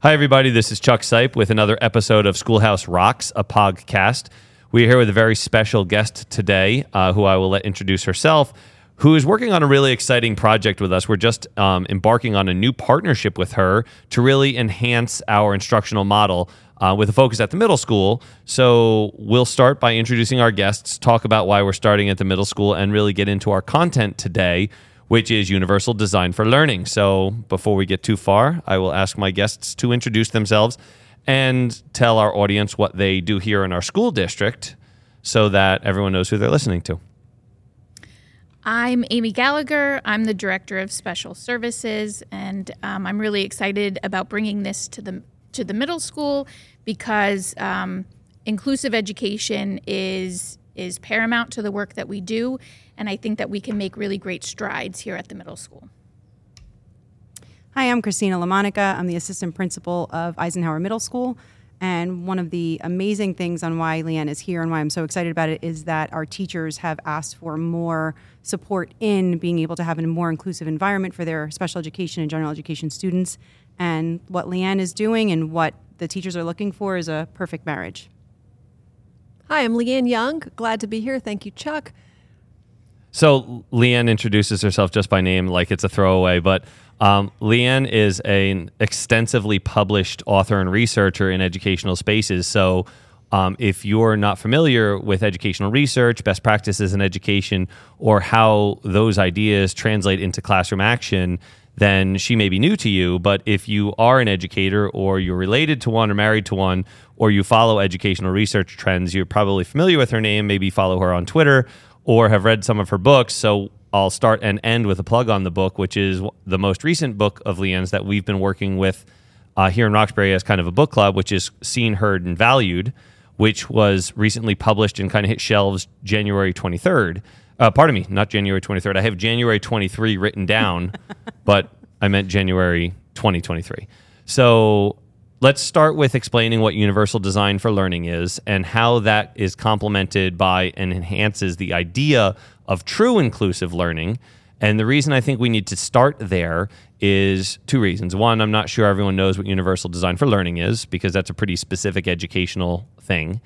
Hi, everybody. This is Chuck Seipp with another episode of Schoolhouse Rocks, a podcast. We are here with a very special guest today, uh, who I will let introduce herself, who is working on a really exciting project with us. We're just um, embarking on a new partnership with her to really enhance our instructional model uh, with a focus at the middle school. So we'll start by introducing our guests, talk about why we're starting at the middle school, and really get into our content today which is Universal Design for Learning. So before we get too far, I will ask my guests to introduce themselves and tell our audience what they do here in our school district so that everyone knows who they're listening to. I'm Amy Gallagher. I'm the Director of Special Services, and um, I'm really excited about bringing this to the to the middle school because um, inclusive education is is paramount to the work that we do, and I think that we can make really great strides here at the middle school. Hi, I'm Christina LaMonica. I'm the assistant principal of Eisenhower Middle School. And one of the amazing things on why LeeAnn is here and why I'm so excited about it is that our teachers have asked for more support in being able to have a more inclusive environment for their special education and general education students. And what LeeAnn is doing and what the teachers are looking for is a perfect marriage. Hi, I'm LeeAnn Jung. Glad to be here. Thank you, Chuck. So LeeAnn introduces herself just by name, like it's a throwaway, but um, LeeAnn is an extensively published author and researcher in educational spaces. So um, if you're not familiar with educational research, best practices in education, or how those ideas translate into classroom action, then she may be new to you. But if you are an educator, or you're related to one, or married to one, or you follow educational research trends, you're probably familiar with her name. Maybe follow her on Twitter or have read some of her books. So I'll start and end with a plug on the book, which is the most recent book of LeeAnn's that we've been working with uh, here in Roxbury as kind of a book club, which is Seen, Heard, and Valued, which was recently published and kind of hit shelves January 23rd. Uh, pardon me, not January 23rd. I have January 23 written down, but I meant January 2023. So let's start with explaining what universal design for learning is and how that is complemented by and enhances the idea of true inclusive learning. And the reason I think we need to start there is two reasons. One, I'm not sure everyone knows what universal design for learning is because that's a pretty specific educational thing.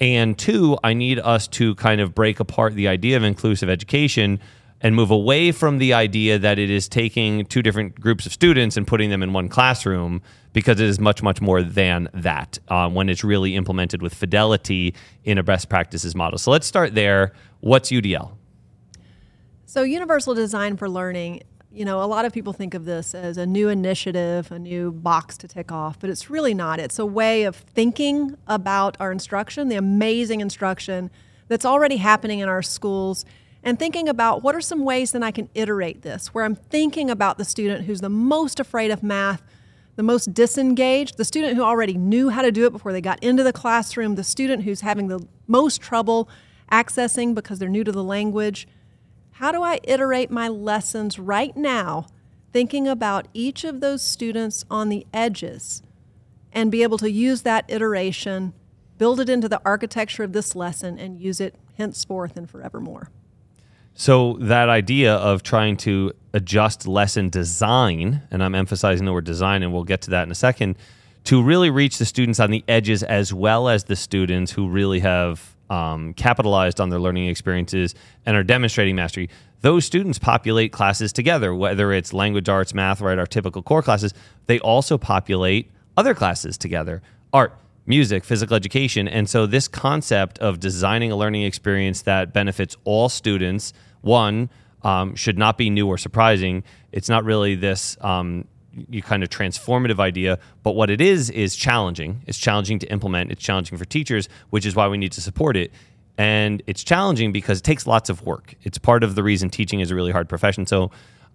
And two, I need us to kind of break apart the idea of inclusive education and move away from the idea that it is taking two different groups of students and putting them in one classroom because it is much, much more than that um, when it's really implemented with fidelity in a best practices model. So let's start there. What's UDL? So, Universal Design for Learning, you know, a lot of people think of this as a new initiative, a new box to tick off, but it's really not. It's a way of thinking about our instruction, the amazing instruction that's already happening in our schools and thinking about what are some ways that I can iterate this, where I'm thinking about the student who's the most afraid of math, the most disengaged, the student who already knew how to do it before they got into the classroom, the student who's having the most trouble accessing because they're new to the language. How do I iterate my lessons right now, thinking about each of those students on the edges and be able to use that iteration, build it into the architecture of this lesson, and use it henceforth and forevermore? So that idea of trying to adjust lesson design, and I'm emphasizing the word design, and we'll get to that in a second, to really reach the students on the edges as well as the students who really have um, capitalized on their learning experiences and are demonstrating mastery. Those students populate classes together, whether it's language arts, math, right, our typical core classes. They also populate other classes together, art, music, physical education. And so, this concept of designing a learning experience that benefits all students one um, should not be new or surprising. It's not really this um, you kind of transformative idea, but what it is is challenging. It's challenging to implement. It's challenging for teachers, which is why we need to support it. And it's challenging because it takes lots of work. It's part of the reason teaching is a really hard profession. So,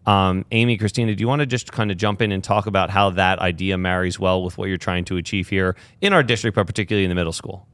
um, Amy, Christina, do you want to just kind of jump in and talk about how that idea marries well with what you're trying to achieve here in our district, but particularly in the middle school?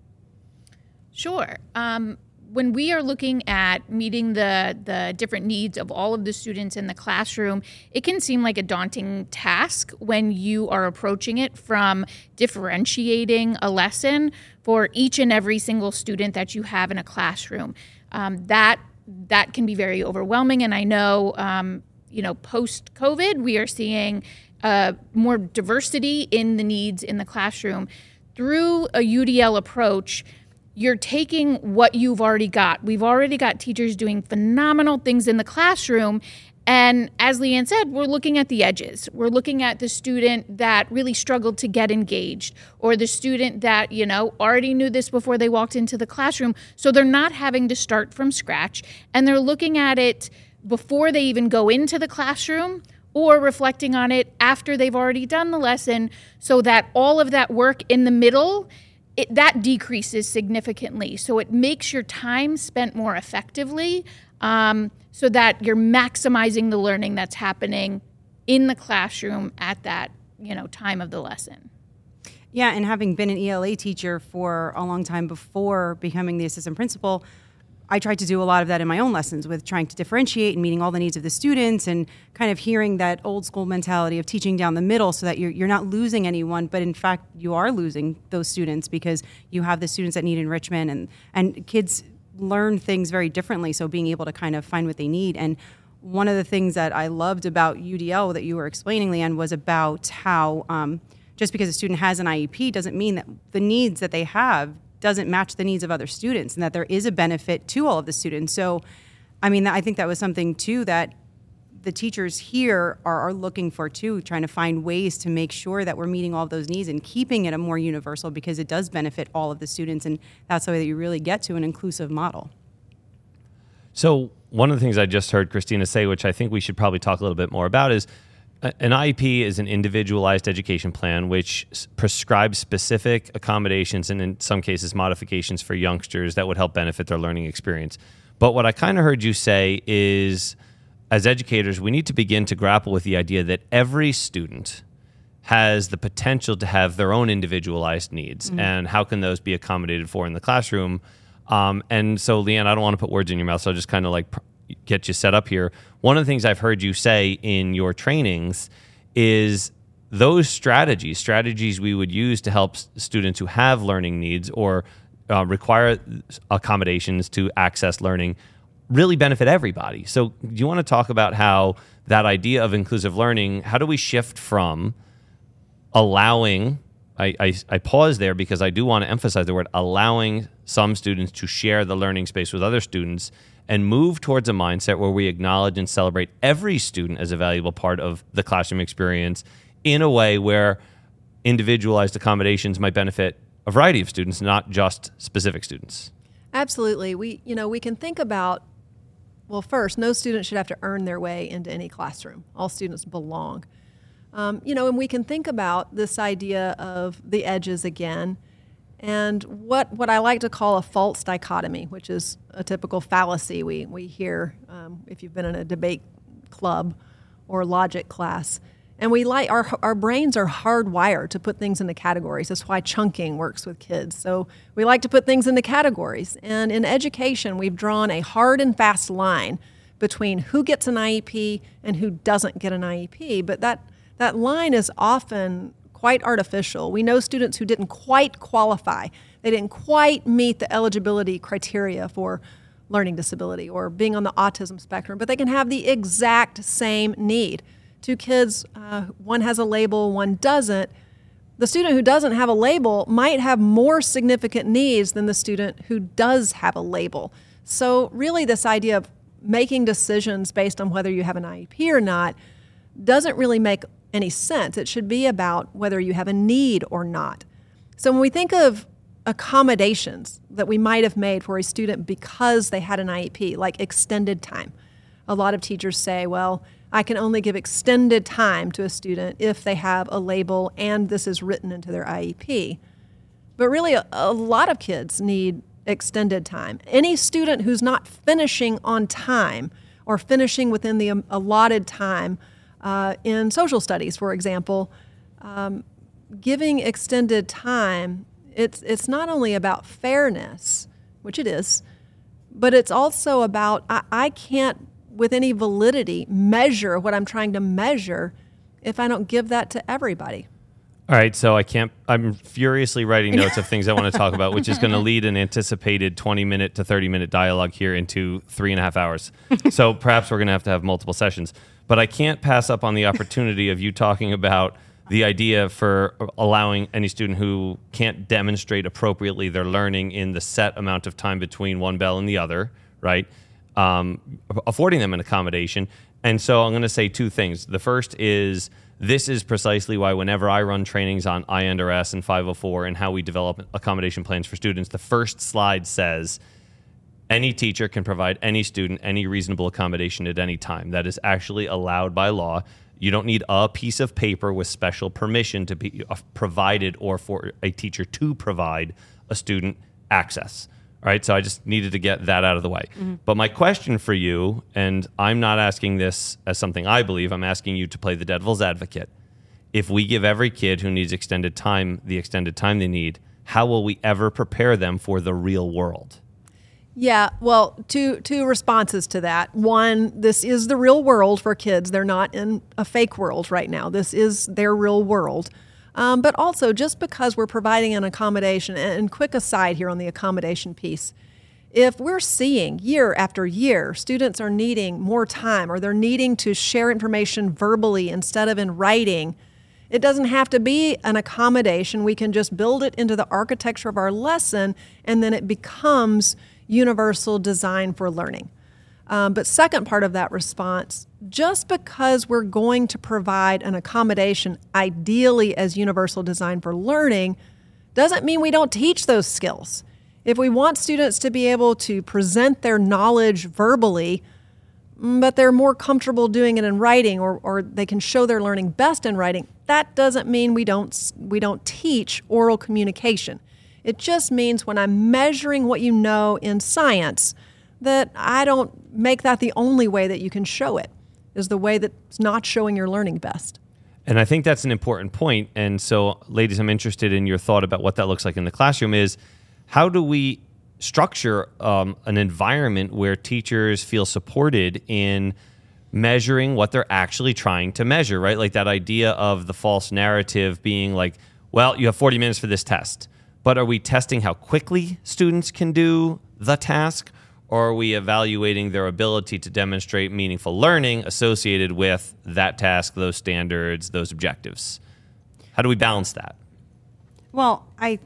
Sure. Um, when we are looking at meeting the the different needs of all of the students in the classroom, it can seem like a daunting task when you are approaching it from differentiating a lesson for each and every single student that you have in a classroom. Um, that that can be very overwhelming, and I know. Um, you know, post COVID, we are seeing uh, more diversity in the needs in the classroom through a UDL approach you're taking what you've already got. We've already got teachers doing phenomenal things in the classroom. And as LeeAnn said, we're looking at the edges. We're looking at the student that really struggled to get engaged, or the student that, you know, already knew this before they walked into the classroom. So they're not having to start from scratch. And they're looking at it before they even go into the classroom or reflecting on it after they've already done the lesson so that all of that work in the middle it, that decreases significantly. So it makes your time spent more effectively um, so that you're maximizing the learning that's happening in the classroom at that you know time of the lesson. Yeah, and having been an ELA teacher for a long time before becoming the assistant principal, I tried to do a lot of that in my own lessons with trying to differentiate and meeting all the needs of the students and kind of hearing that old school mentality of teaching down the middle so that you're, you're not losing anyone, but in fact, you are losing those students because you have the students that need enrichment and, and kids learn things very differently. So being able to kind of find what they need. And one of the things that I loved about UDL that you were explaining, LeeAnn, was about how um, just because a student has an IEP doesn't mean that the needs that they have doesn't match the needs of other students and that there is a benefit to all of the students. So, I mean, I think that was something too that the teachers here are, are looking for too, trying to find ways to make sure that we're meeting all of those needs and keeping it a more universal because it does benefit all of the students. And that's the way that you really get to an inclusive model. So, one of the things I just heard Christina say, which I think we should probably talk a little bit more about, is an IEP is an individualized education plan which prescribes specific accommodations and, in some cases, modifications for youngsters that would help benefit their learning experience. But what I kind of heard you say is, as educators, we need to begin to grapple with the idea that every student has the potential to have their own individualized needs, mm-hmm. and how can those be accommodated for in the classroom? Um, and so, LeeAnn, I don't want to put words in your mouth, so I'll just kind of like pr- get you set up here. One of the things I've heard you say in your trainings is those strategies, strategies we would use to help students who have learning needs or uh, require accommodations to access learning, really benefit everybody. So, do you want to talk about how that idea of inclusive learning, how do we shift from allowing, I, I, I pause there because I do want to emphasize the word allowing some students to share the learning space with other students and move towards a mindset where we acknowledge and celebrate every student as a valuable part of the classroom experience in a way where individualized accommodations might benefit a variety of students, not just specific students. Absolutely. We, you know, we can think about well, first, no student should have to earn their way into any classroom. All students belong. Um, you know, and we can think about this idea of the edges again and what, what I like to call a false dichotomy, which is a typical fallacy we, we hear um, if you've been in a debate club or logic class. And we like our, our brains are hardwired to put things into categories. That's why chunking works with kids. So we like to put things into categories. And in education, we've drawn a hard and fast line between who gets an IEP and who doesn't get an IEP. But that, that line is often quite artificial. We know students who didn't quite qualify, they didn't quite meet the eligibility criteria for learning disability or being on the autism spectrum, but they can have the exact same need. Two kids, uh, one has a label, one doesn't. The student who doesn't have a label might have more significant needs than the student who does have a label. So, really, this idea of making decisions based on whether you have an IEP or not doesn't really make any sense. It should be about whether you have a need or not. So when we think of accommodations that we might have made for a student because they had an IEP, like extended time, a lot of teachers say, well, I can only give extended time to a student if they have a label and this is written into their IEP. But really, a, a lot of kids need extended time. Any student who's not finishing on time or finishing within the allotted time uh, in social studies, for example, um, giving extended time, it's, it's not only about fairness, which it is, but it's also about I, I can't, with any validity, measure what I'm trying to measure if I don't give that to everybody. All right, so I can't. I'm furiously writing notes of things I want to talk about, which is going to lead an anticipated 20 minute to 30 minute dialogue here into three and a half hours. so perhaps we're going to have to have multiple sessions. But I can't pass up on the opportunity of you talking about the idea for allowing any student who can't demonstrate appropriately their learning in the set amount of time between one bell and the other, right? Um, affording them an accommodation. And so I'm going to say two things. The first is this is precisely why whenever I run trainings on I&RS and 504 and how we develop accommodation plans for students, the first slide says any teacher can provide any student any reasonable accommodation at any time. That is actually allowed by law. You don't need a piece of paper with special permission to be uh, provided or for a teacher to provide a student access. All right, so I just needed to get that out of the way. Mm-hmm. But my question for you, and I'm not asking this as something I believe, I'm asking you to play the devil's advocate. If we give every kid who needs extended time the extended time they need, how will we ever prepare them for the real world? Yeah, well, two two responses to that. One, this is the real world for kids. They're not in a fake world right now. This is their real world. Um, but also, just because we're providing an accommodation, and quick aside here on the accommodation piece, if we're seeing year after year students are needing more time or they're needing to share information verbally instead of in writing, it doesn't have to be an accommodation. We can just build it into the architecture of our lesson, and then it becomes universal design for learning. Um, but, second part of that response, just because we're going to provide an accommodation ideally as universal design for learning, doesn't mean we don't teach those skills. If we want students to be able to present their knowledge verbally, but they're more comfortable doing it in writing or, or they can show their learning best in writing, that doesn't mean we don't, we don't teach oral communication. It just means when I'm measuring what you know in science, that I don't make that the only way that you can show it, is the way that's not showing your learning best. And I think that's an important point. And so, ladies, I'm interested in your thought about what that looks like in the classroom is how do we structure um, an environment where teachers feel supported in measuring what they're actually trying to measure, right? Like that idea of the false narrative being like, well, you have 40 minutes for this test. But are we testing how quickly students can do the task? Or are we evaluating their ability to demonstrate meaningful learning associated with that task, those standards, those objectives? How do we balance that? Well, I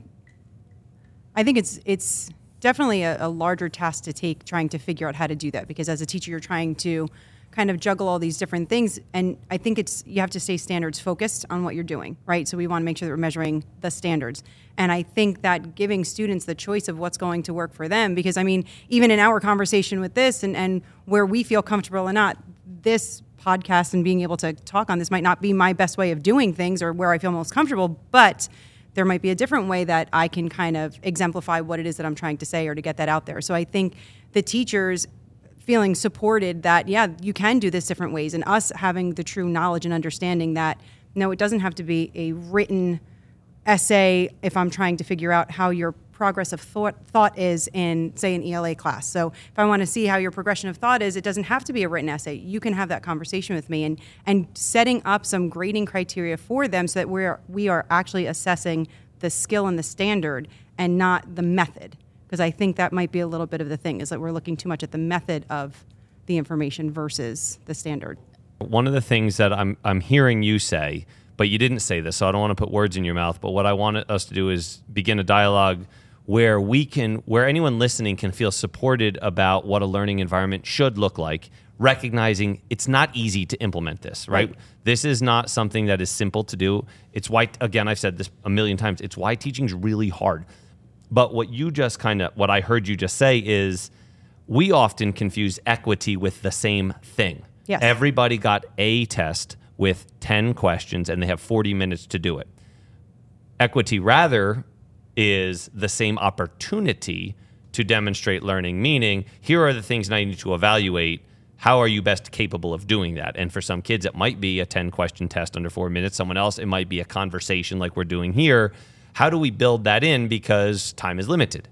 I think it's it's definitely a, a larger task to take trying to figure out how to do that because as a teacher you're trying to kind of juggle all these different things. And I think it's you have to stay standards focused on what you're doing, right? So we want to make sure that we're measuring the standards. And I think that giving students the choice of what's going to work for them, because I mean, even in our conversation with this and, and where we feel comfortable or not, this podcast and being able to talk on this might not be my best way of doing things or where I feel most comfortable, but there might be a different way that I can kind of exemplify what it is that I'm trying to say or to get that out there. So I think the teachers feeling supported that yeah you can do this different ways. And us having the true knowledge and understanding that no it doesn't have to be a written essay if i'm trying to figure out how your progress of thought thought is in say an ela class. So if i want to see how your progression of thought is it doesn't have to be a written essay. You can have that conversation with me and and setting up some grading criteria for them so that we're we are actually assessing the skill and the standard and not the method because I think that might be a little bit of the thing is that we're looking too much at the method of the information versus the standard. One of the things that I'm I'm hearing you say, but you didn't say this, so I don't want to put words in your mouth, but what I want us to do is begin a dialogue where we can where anyone listening can feel supported about what a learning environment should look like recognizing it's not easy to implement this right? right? this is not something that is simple to do it's why again i've said this a million times it's why teaching is really hard but what you just kind of, what I heard you just say is we often confuse equity with the same thing. Yes. Everybody got a test with 10 questions and they have 40 minutes to do it. Equity, rather, is the same opportunity to demonstrate learning, meaning, here are the things I need to evaluate. How are you best capable of doing that? And for some kids, it might be a 10 question test under four minutes. Someone else, it might be a conversation like we're doing here how do we build that in because time is limited?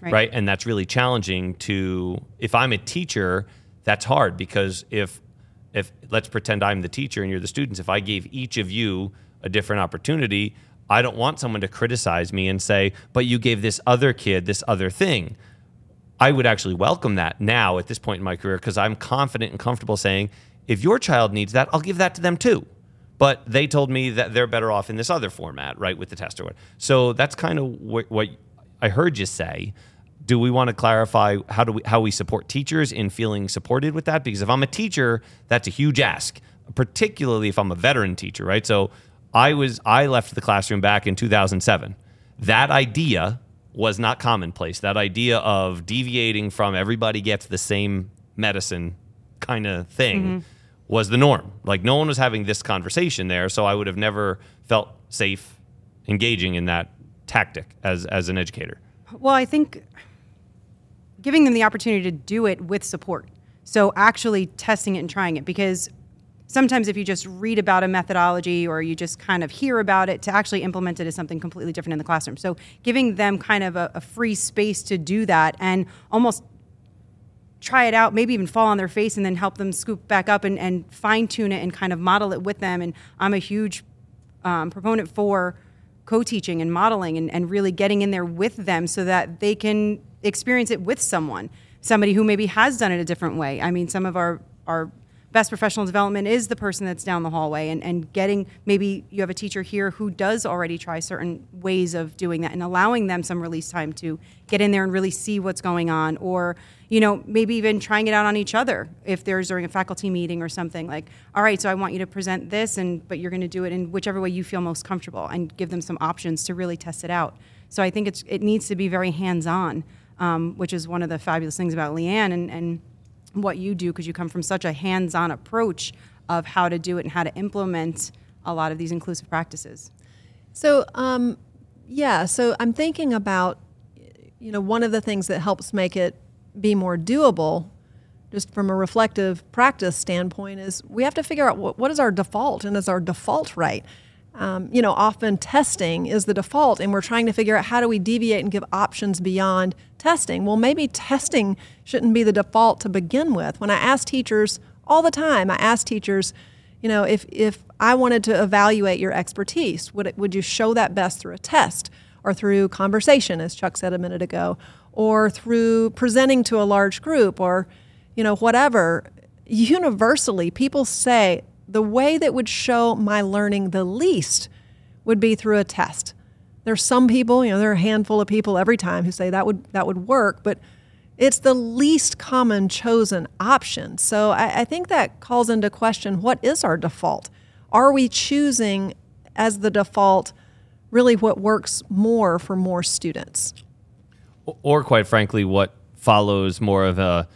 Right. right. And that's really challenging to if I'm a teacher, that's hard because if if let's pretend I'm the teacher and you're the students, if I gave each of you a different opportunity, I don't want someone to criticize me and say, but you gave this other kid this other thing. I would actually welcome that now at this point in my career because I'm confident and comfortable saying, if your child needs that, I'll give that to them too. But they told me that they're better off in this other format, right, with the test or what. So that's kind of wh- what I heard you say. Do we want to clarify how do we how we support teachers in feeling supported with that? Because if I'm a teacher, that's a huge ask, particularly if I'm a veteran teacher, right? So I was I left the classroom back in 2007. That idea was not commonplace. That idea of deviating from everybody gets the same medicine kind of thing mm-hmm. Was the norm. Like no one was having this conversation there, so I would have never felt safe engaging in that tactic as as an educator. Well, I think giving them the opportunity to do it with support. So actually testing it and trying it because sometimes if you just read about a methodology or you just kind of hear about it to actually implement it is something completely different in the classroom so giving them kind of a, a, free space to do that and almost try it out maybe even fall on their face and then help them scoop back up and, and fine tune it and kind of model it with them. And i'm a huge um, proponent for co-teaching and modeling and, and really getting in there with them so that they can experience it with someone somebody who maybe has done it a different way. I mean some of our our best professional development is the person that's down the hallway and, and getting maybe you have a teacher here who does already try certain ways of doing that and allowing them some release time to get in there and really see what's going on or you know maybe even trying it out on each other if there's during a faculty meeting or something like all right so i want you to present this and but you're going to do it in whichever way you feel most comfortable and give them some options to really test it out. So i think it's it needs to be very hands-on um, which is one of the fabulous things about LeeAnn and, and what you do because you come from such a hands-on approach of how to do it and how to implement a lot of these inclusive practices. So, um, yeah, so I'm thinking about, you know, one of the things that helps make it be more doable, just from a reflective practice standpoint, is we have to figure out what, what is our default and is our default right um, you know, often testing is the default, and we're trying to figure out how do we deviate and give options beyond testing. Well, maybe testing shouldn't be the default to begin with. When I ask teachers all the time, I ask teachers, you know, if if I wanted to evaluate your expertise, would it, would you show that best through a test or through conversation, as Chuck said a minute ago, or through presenting to a large group, or you know, whatever? Universally, people say the way that would show my learning the least would be through a test. There's some people, you know, there are a handful of people every time who say that would that would work, but it's the least common chosen option. So I, I think that calls into question what is our default? Are we choosing as the default really what works more for more students? Or quite frankly, what follows more of a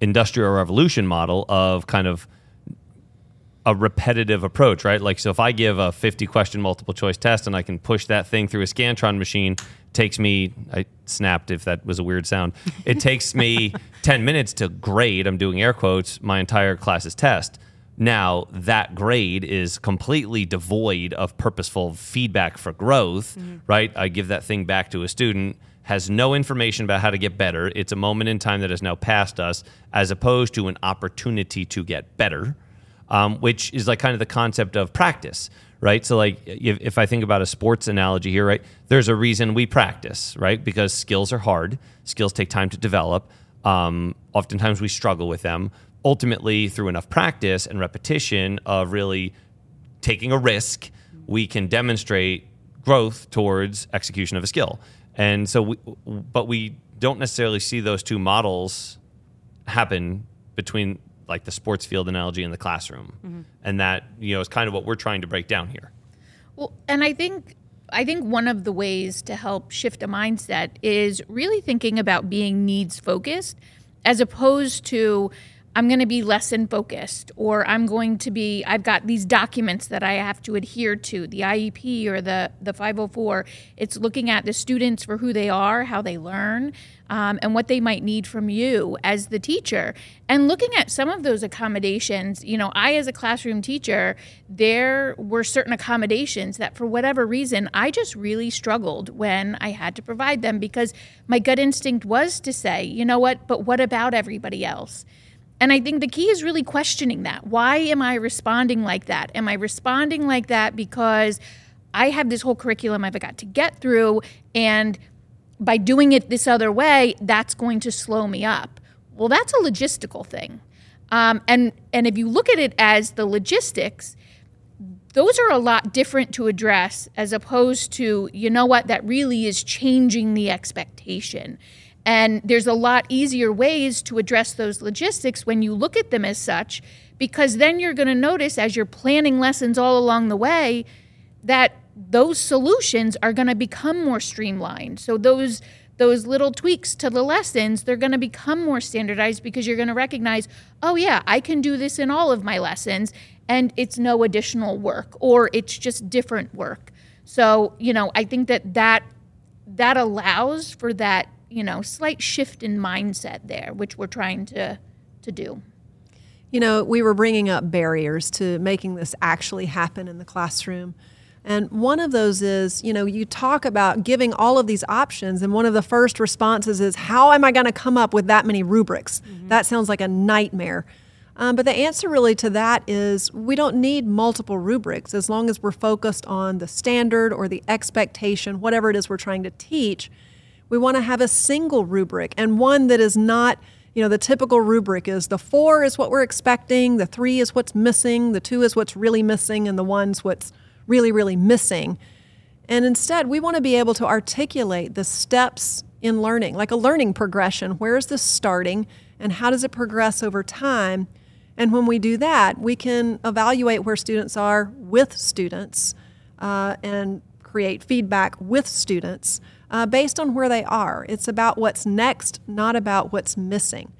industrial revolution model of kind of a repetitive approach, right? Like, so if I give a 50 question multiple choice test and I can push that thing through a Scantron machine, takes me, I snapped if that was a weird sound. It takes me 10 minutes to grade, I'm doing air quotes, my entire class's test. Now, that grade is completely devoid of purposeful feedback for growth, mm-hmm. right? I give that thing back to a student, has no information about how to get better. It's a moment in time that has now passed us, as opposed to an opportunity to get better um, which is like kind of the concept of practice, right? So, like, if, if I think about a sports analogy here, right, there's a reason we practice, right? Because skills are hard, skills take time to develop. Um, oftentimes we struggle with them. Ultimately, through enough practice and repetition of really taking a risk, we can demonstrate growth towards execution of a skill. And so, we, but we don't necessarily see those two models happen between like the sports field analogy in the classroom, mm-hmm. and that you know is kind of what we're trying to break down here. Well, and I think I think one of the ways to help shift a mindset is really thinking about being needs focused as opposed to I'm going to be lesson focused, or I'm going to be, I've got these documents that I have to adhere to, the IEP or the, the 504. It's looking at the students for who they are, how they learn, um, and what they might need from you as the teacher. And looking at some of those accommodations, you know, I, as a classroom teacher, there were certain accommodations that for whatever reason, I just really struggled when I had to provide them because my gut instinct was to say, you know what, but what about everybody else? And I think the key is really questioning that. Why am I responding like that? Am I responding like that because I have this whole curriculum I've got to get through, and by doing it this other way, that's going to slow me up? Well, that's a logistical thing. Um, and and if you look at it as the logistics, those are a lot different to address as opposed to you know what that really is changing the expectation. And there's a lot easier ways to address those logistics when you look at them as such, because then you're going to notice as you're planning lessons all along the way that those solutions are going to become more streamlined. So those those little tweaks to the lessons, they're going to become more standardized because you're going to recognize, oh, yeah, I can do this in all of my lessons, and it's no additional work or it's just different work. So, you know, I think that that, that allows for that, you know, slight shift in mindset there, which we're trying to, to do. You know, we were bringing up barriers to making this actually happen in the classroom. And one of those is, you know, you talk about giving all of these options, and one of the first responses is, How am I going to come up with that many rubrics? Mm-hmm. That sounds like a nightmare. Um, but the answer really to that is we don't need multiple rubrics as long as we're focused on the standard or the expectation, whatever it is we're trying to teach. We want to have a single rubric and one that is not, you know, the typical rubric is the four is what we're expecting, the three is what's missing, the two is what's really missing, and the one's what's really, really missing. And instead, we want to be able to articulate the steps in learning, like a learning progression. Where is this starting and how does it progress over time? And when we do that, we can evaluate where students are with students uh, and create feedback with students uh, based on where they are. It's about what's next, not about what's missing.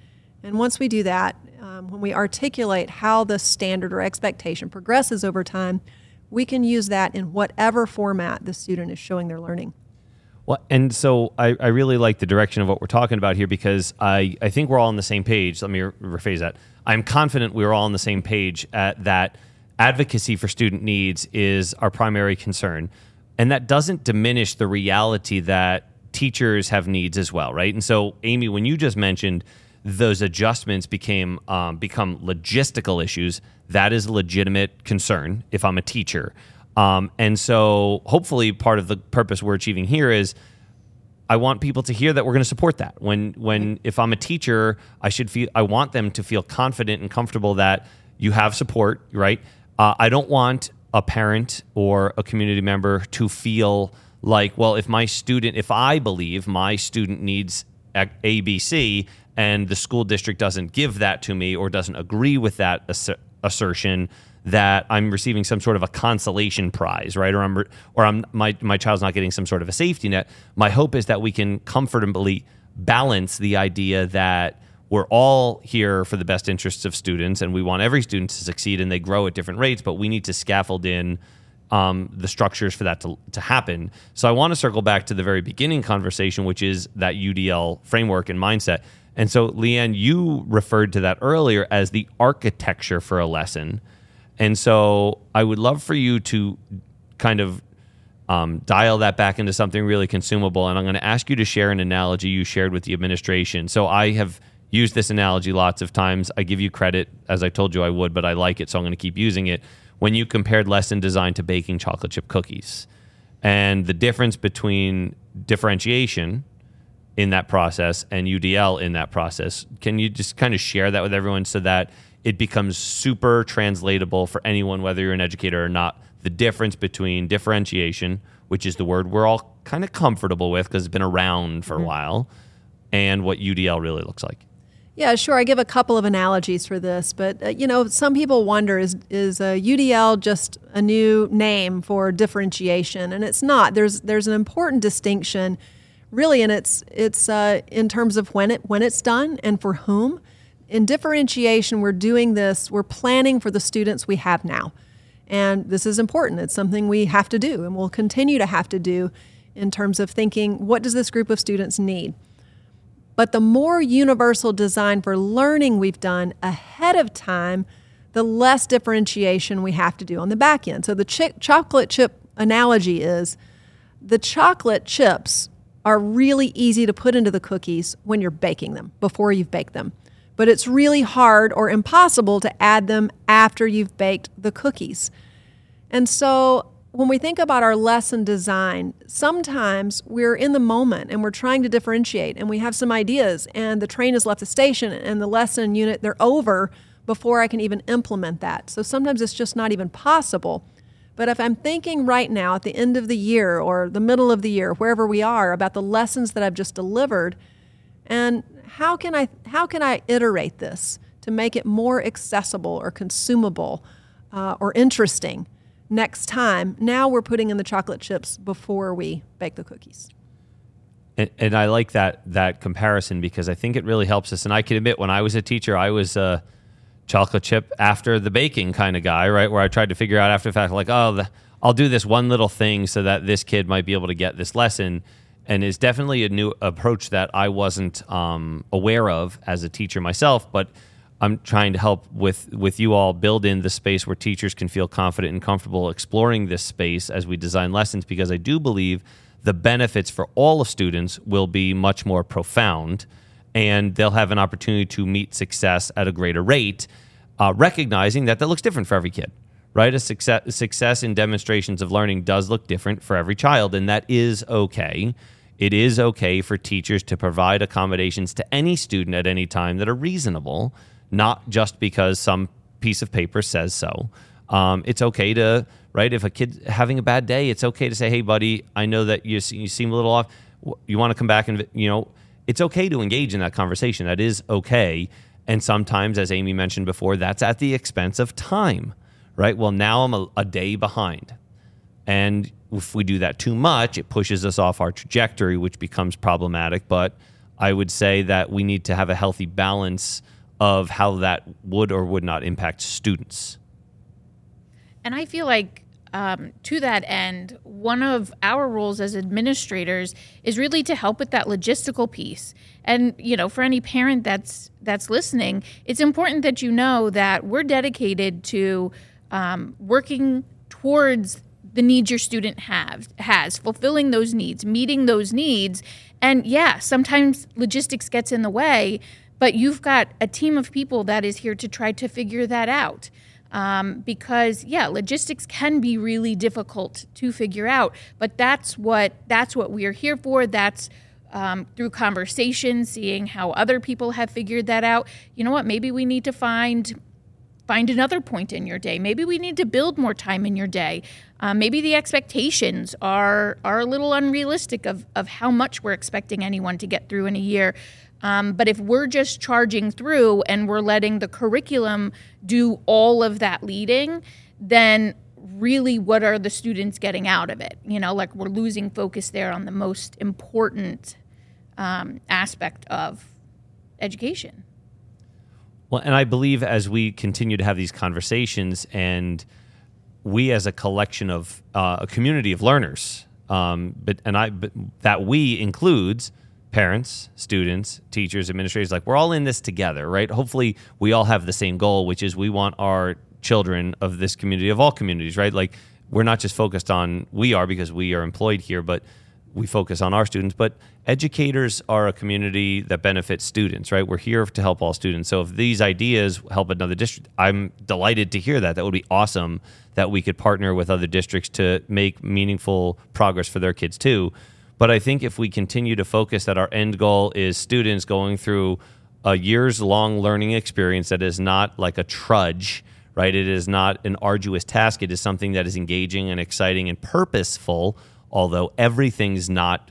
And once we do that, um, when we articulate how the standard or expectation progresses over time, we can use that in whatever format the student is showing their learning. Well, and so I, I really like the direction of what we're talking about here because I, I think we're all on the same page. Let me rephrase that. I'm confident we're all on the same page at that advocacy for student needs is our primary concern. And that doesn't diminish the reality that teachers have needs as well, right? And so, Amy, when you just mentioned those adjustments became um, become logistical issues, that is a legitimate concern if I'm a teacher. Um, and so hopefully part of the purpose we're achieving here is I want people to hear that we're going to support that. When when if I'm a teacher, I should feel I want them to feel confident and comfortable that you have support, right? Uh, I don't want a parent or a community member to feel like, well, if my student, if I believe my student needs ABC and the school district doesn't give that to me or doesn't agree with that assertion that I'm receiving some sort of a consolation prize, right? Or I'm or I'm my my child's not getting some sort of a safety net. My hope is that we can comfortably balance the idea that we're all here for the best interests of students and we want every student to succeed and they grow at different rates, but we need to scaffold in um, the structures for that to, to happen. So I want to circle back to the very beginning conversation, which is that UDL framework and mindset. And so, LeeAnn, you referred to that earlier as the architecture for a lesson. And so, I would love for you to kind of um, dial that back into something really consumable. And I'm going to ask you to share an analogy you shared with the administration. So, I have used this analogy lots of times. I give you credit, as I told you I would, but I like it, so I'm going to keep using it. When you compared lesson design to baking chocolate chip cookies, and the difference between differentiation in that process and UDL in that process. Can you just kind of share that with everyone so that it becomes super translatable for anyone, whether you're an educator or not? The difference between differentiation, which is the word we're all kind of comfortable with because it's been around for mm-hmm. a while, and what UDL really looks like. Yeah, sure. I give a couple of analogies for this, but uh, you know, some people wonder is is uh, UDL just a new name for differentiation, and it's not. There's there's an important distinction really, and it's it's uh, in terms of when it when it's done and for whom. In differentiation, we're doing this. We're planning for the students we have now, and this is important. It's something we have to do, and we'll continue to have to do in terms of thinking what does this group of students need. But the more universal design for learning we've done ahead of time, the less differentiation we have to do on the back end. So the ch- chocolate chip analogy is the chocolate chips are really easy to put into the cookies when you're baking them, before you've baked them. but it's really hard or impossible to add them after you've baked the cookies. And so when we think about our lesson design, sometimes we're in the moment and we're trying to differentiate and we have some ideas and the train has left the station and the lesson unit they're over before I can even implement that. So sometimes it's just not even possible. But if I'm thinking right now at the end of the year or the middle of the year, wherever we are, about the lessons that I've just delivered, and how can I how can I iterate this to make it more accessible or consumable uh, or interesting? Next time. Now we're putting in the chocolate chips before we bake the cookies. And, and, I like that that comparison because I think it really helps us. And I can admit, when I was a teacher, I was a chocolate chip after the baking kind of guy, right? Where I tried to figure out after the fact, like, oh, the, I'll do this one little thing so that this kid might be able to get this lesson. And is definitely a new approach that I wasn't um, aware of as a teacher myself, but I'm trying to help with with you all build in the space where teachers can feel confident and comfortable exploring this space as we design lessons because I do believe the benefits for all of students will be much more profound and they'll have an opportunity to meet success at a greater rate uh, recognizing that that looks different for every kid right? A success success in demonstrations of learning does look different for every child and that is okay. It is okay for teachers to provide accommodations to any student at any time that are reasonable not just because some piece of paper says so. Um, it's okay to right if a kid having a bad day, it's okay to say, "Hey, buddy, I know that you you seem a little off. You want to come back and you know." It's okay to engage in that conversation. That is okay. And sometimes, as Amy mentioned before, that's at the expense of time, right? Well, now I'm a, a day behind. And if we do that too much, it pushes us off our trajectory, which becomes problematic. But I would say that we need to have a healthy balance of how that would or would not impact students. And I feel like um, to that end, one of our roles as administrators is really to help with that logistical piece. And you know, for any parent that's that's listening, it's important that you know that we're dedicated to um, working towards the needs your student have has, fulfilling those needs, meeting those needs. And yeah, sometimes logistics gets in the way, but you've got a team of people that is here to try to figure that out. Um, because yeah, logistics can be really difficult to figure out, but that's what that's what we are here for. That's um, through conversation, seeing how other people have figured that out. You know what? Maybe we need to find find another point in your day. Maybe we need to build more time in your day. Uh, maybe the expectations are are a little unrealistic of of how much we're expecting anyone to get through in a year. Um, but if we're just charging through and we're letting the curriculum do all of that leading, then really what are the students getting out of it? You know, like we're losing focus there on the most important um, aspect of education. Well, and I believe as we continue to have these conversations and we as a collection of uh, a community of learners, um, but and I but that we includes parents, students, teachers, administrators, like we're all in this together, right? Hopefully, we all have the same goal, which is we want our children of this community, of all communities, right? Like we're not just focused on we are because we are employed here, but we focus on our students. But educators are a community that benefits students, right? We're here to help all students. So if these ideas help another district, I'm delighted to hear that. That would be awesome that we could partner with other districts to make meaningful progress for their kids too. But I think if we continue to focus that our end goal is students going through a years long learning experience that is not like a trudge, right? It is not an arduous task. It is something that is engaging and exciting and purposeful, although everything's not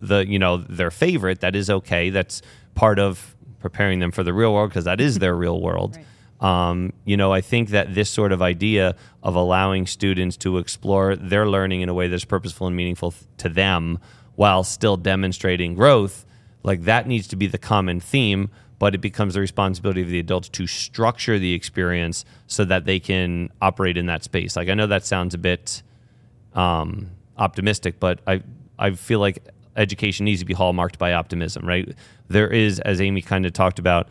the you know their favorite that is okay that's part of preparing them for the real world because that is their real world right. Um, you know, I think that this sort of idea of allowing students to explore their learning in a way that's purposeful and meaningful to them while still demonstrating growth, like that needs to be the common theme, but it becomes the responsibility of the adults to structure the experience so that they can operate in that space. Like I know that sounds a bit um, optimistic, but I I feel like education needs to be hallmarked by optimism, right? There is, as Amy kind of talked about,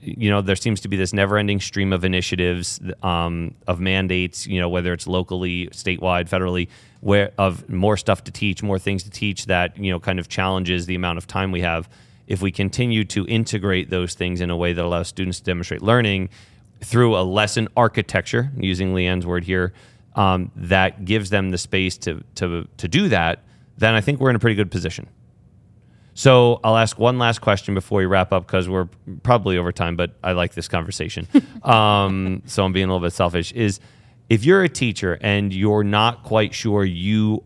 you know, there seems to be this never-ending stream of initiatives, um, of mandates. You know, whether it's locally, statewide, federally, where of more stuff to teach, more things to teach that you know kind of challenges the amount of time we have. if we continue to integrate those things in a way that allows students to demonstrate learning through a lesson architecture, using LeeAnn's word here, um, that gives them the space to, to, to do that, then I think we're in a pretty good position. So I'll ask one last question before we wrap up because we're probably over time, but I like this conversation. um, so I'm being a little bit selfish. Is if you're a teacher and you're not quite sure you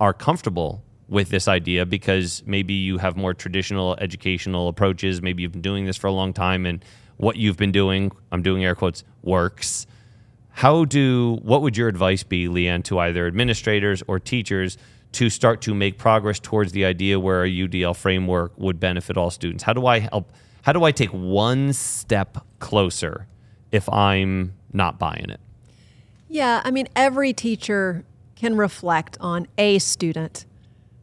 are comfortable with this idea because maybe you have more traditional educational approaches, maybe you've been doing this for a long time and what you've been doing, I'm doing air quotes, works. How do what would your advice be, LeeAnn, to either administrators or teachers to start to make progress towards the idea where a UDL framework would benefit all students? How do I help? How do I take one step closer if I'm not buying it? Yeah, I mean, every teacher can reflect on a student,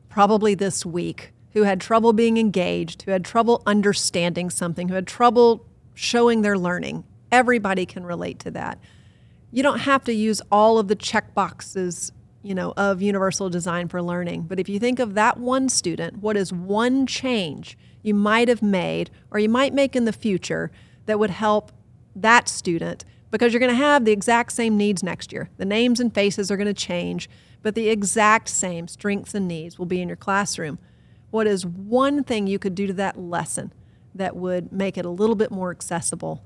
probably this week, who had trouble being engaged, who had trouble understanding something, who had trouble showing their learning. Everybody can relate to that. You don't have to use all of the check boxes you know, of universal design for learning. But if you think of that one student, what is one change you might have made or you might make in the future that would help that student because you're going to have the exact same needs next year. The names and faces are going to change, but the exact same strengths and needs will be in your classroom. What is one thing you could do to that lesson that would make it a little bit more accessible?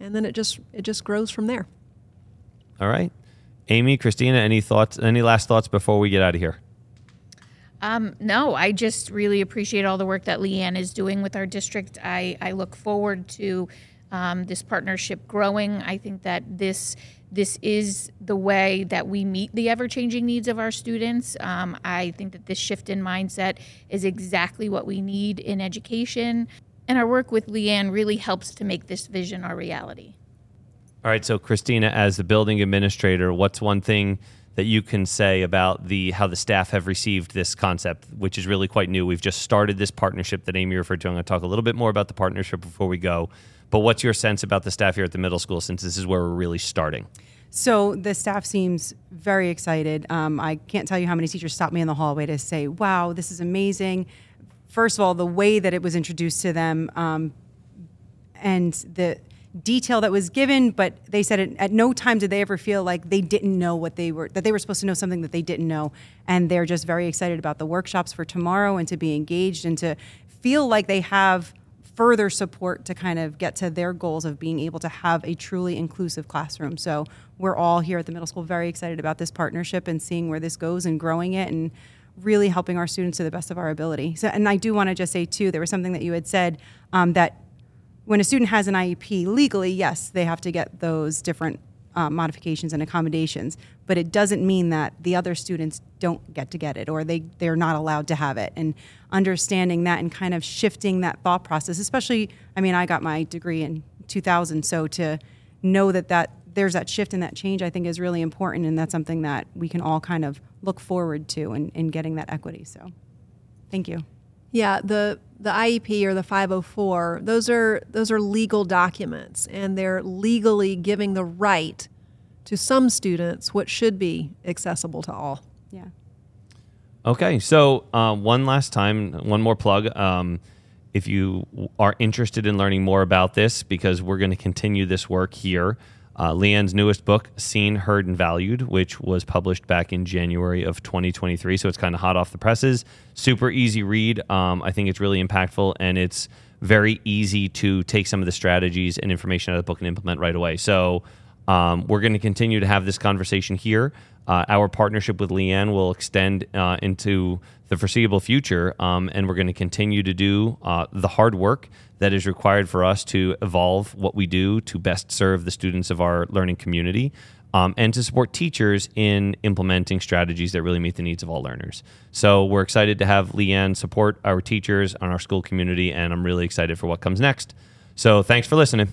And then it just it just grows from there. All right. Amy, Christina, any thoughts? Any last thoughts before we get out of here? Um, no, I just really appreciate all the work that LeeAnn is doing with our district. I, I look forward to um, this partnership growing. I think that this this is the way that we meet the ever changing needs of our students. Um, I think that this shift in mindset is exactly what we need in education. And our work with LeeAnn really helps to make this vision our reality. All right, so Christina, as the building administrator, what's one thing that you can say about the how the staff have received this concept, which is really quite new? We've just started this partnership that Amy referred to. I'm going to talk a little bit more about the partnership before we go. But what's your sense about the staff here at the middle school since this is where we're really starting? So the staff seems very excited. Um, I can't tell you how many teachers stopped me in the hallway to say, "Wow, this is amazing." First of all, the way that it was introduced to them, um, and the detail that was given, but they said it, at no time did they ever feel like they didn't know what they were, that they were supposed to know something that they didn't know. And they're just very excited about the workshops for tomorrow and to be engaged and to feel like they have further support to kind of get to their goals of being able to have a truly inclusive classroom. So we're all here at the middle school very excited about this partnership and seeing where this goes and growing it and really helping our students to the best of our ability. So, and I do want to just say too, there was something that you had said um, that when a student has an IEP legally, yes, they have to get those different uh, modifications and accommodations, but it doesn't mean that the other students don't get to get it or they, they're not allowed to have it. And understanding that and kind of shifting that thought process, especially, I mean, I got my degree in 2000, so to know that, that there's that shift and that change, I think is really important. And that's something that we can all kind of look forward to in, in getting that equity. So thank you. Yeah, the the IEP or the 504, those are those are legal documents and they're legally giving the right to some students what should be accessible to all. Yeah. Okay, so uh, one last time, one more plug. Um, if you are interested in learning more about this, because we're going to continue this work here, uh, LeeAnn's newest book, Seen, Heard, and Valued, which was published back in January of 2023. So it's kind of hot off the presses. Super easy read. Um, I think it's really impactful and it's very easy to take some of the strategies and information out of the book and implement right away. So um, we're going to continue to have this conversation here. Uh, our partnership with LeeAnn will extend uh, into the foreseeable future, um, and we're going to continue to do uh, the hard work that is required for us to evolve what we do to best serve the students of our learning community. Um, and to support teachers in implementing strategies that really meet the needs of all learners. So we're excited to have LeeAnn support our teachers and our school community, and I'm really excited for what comes next. So thanks for listening.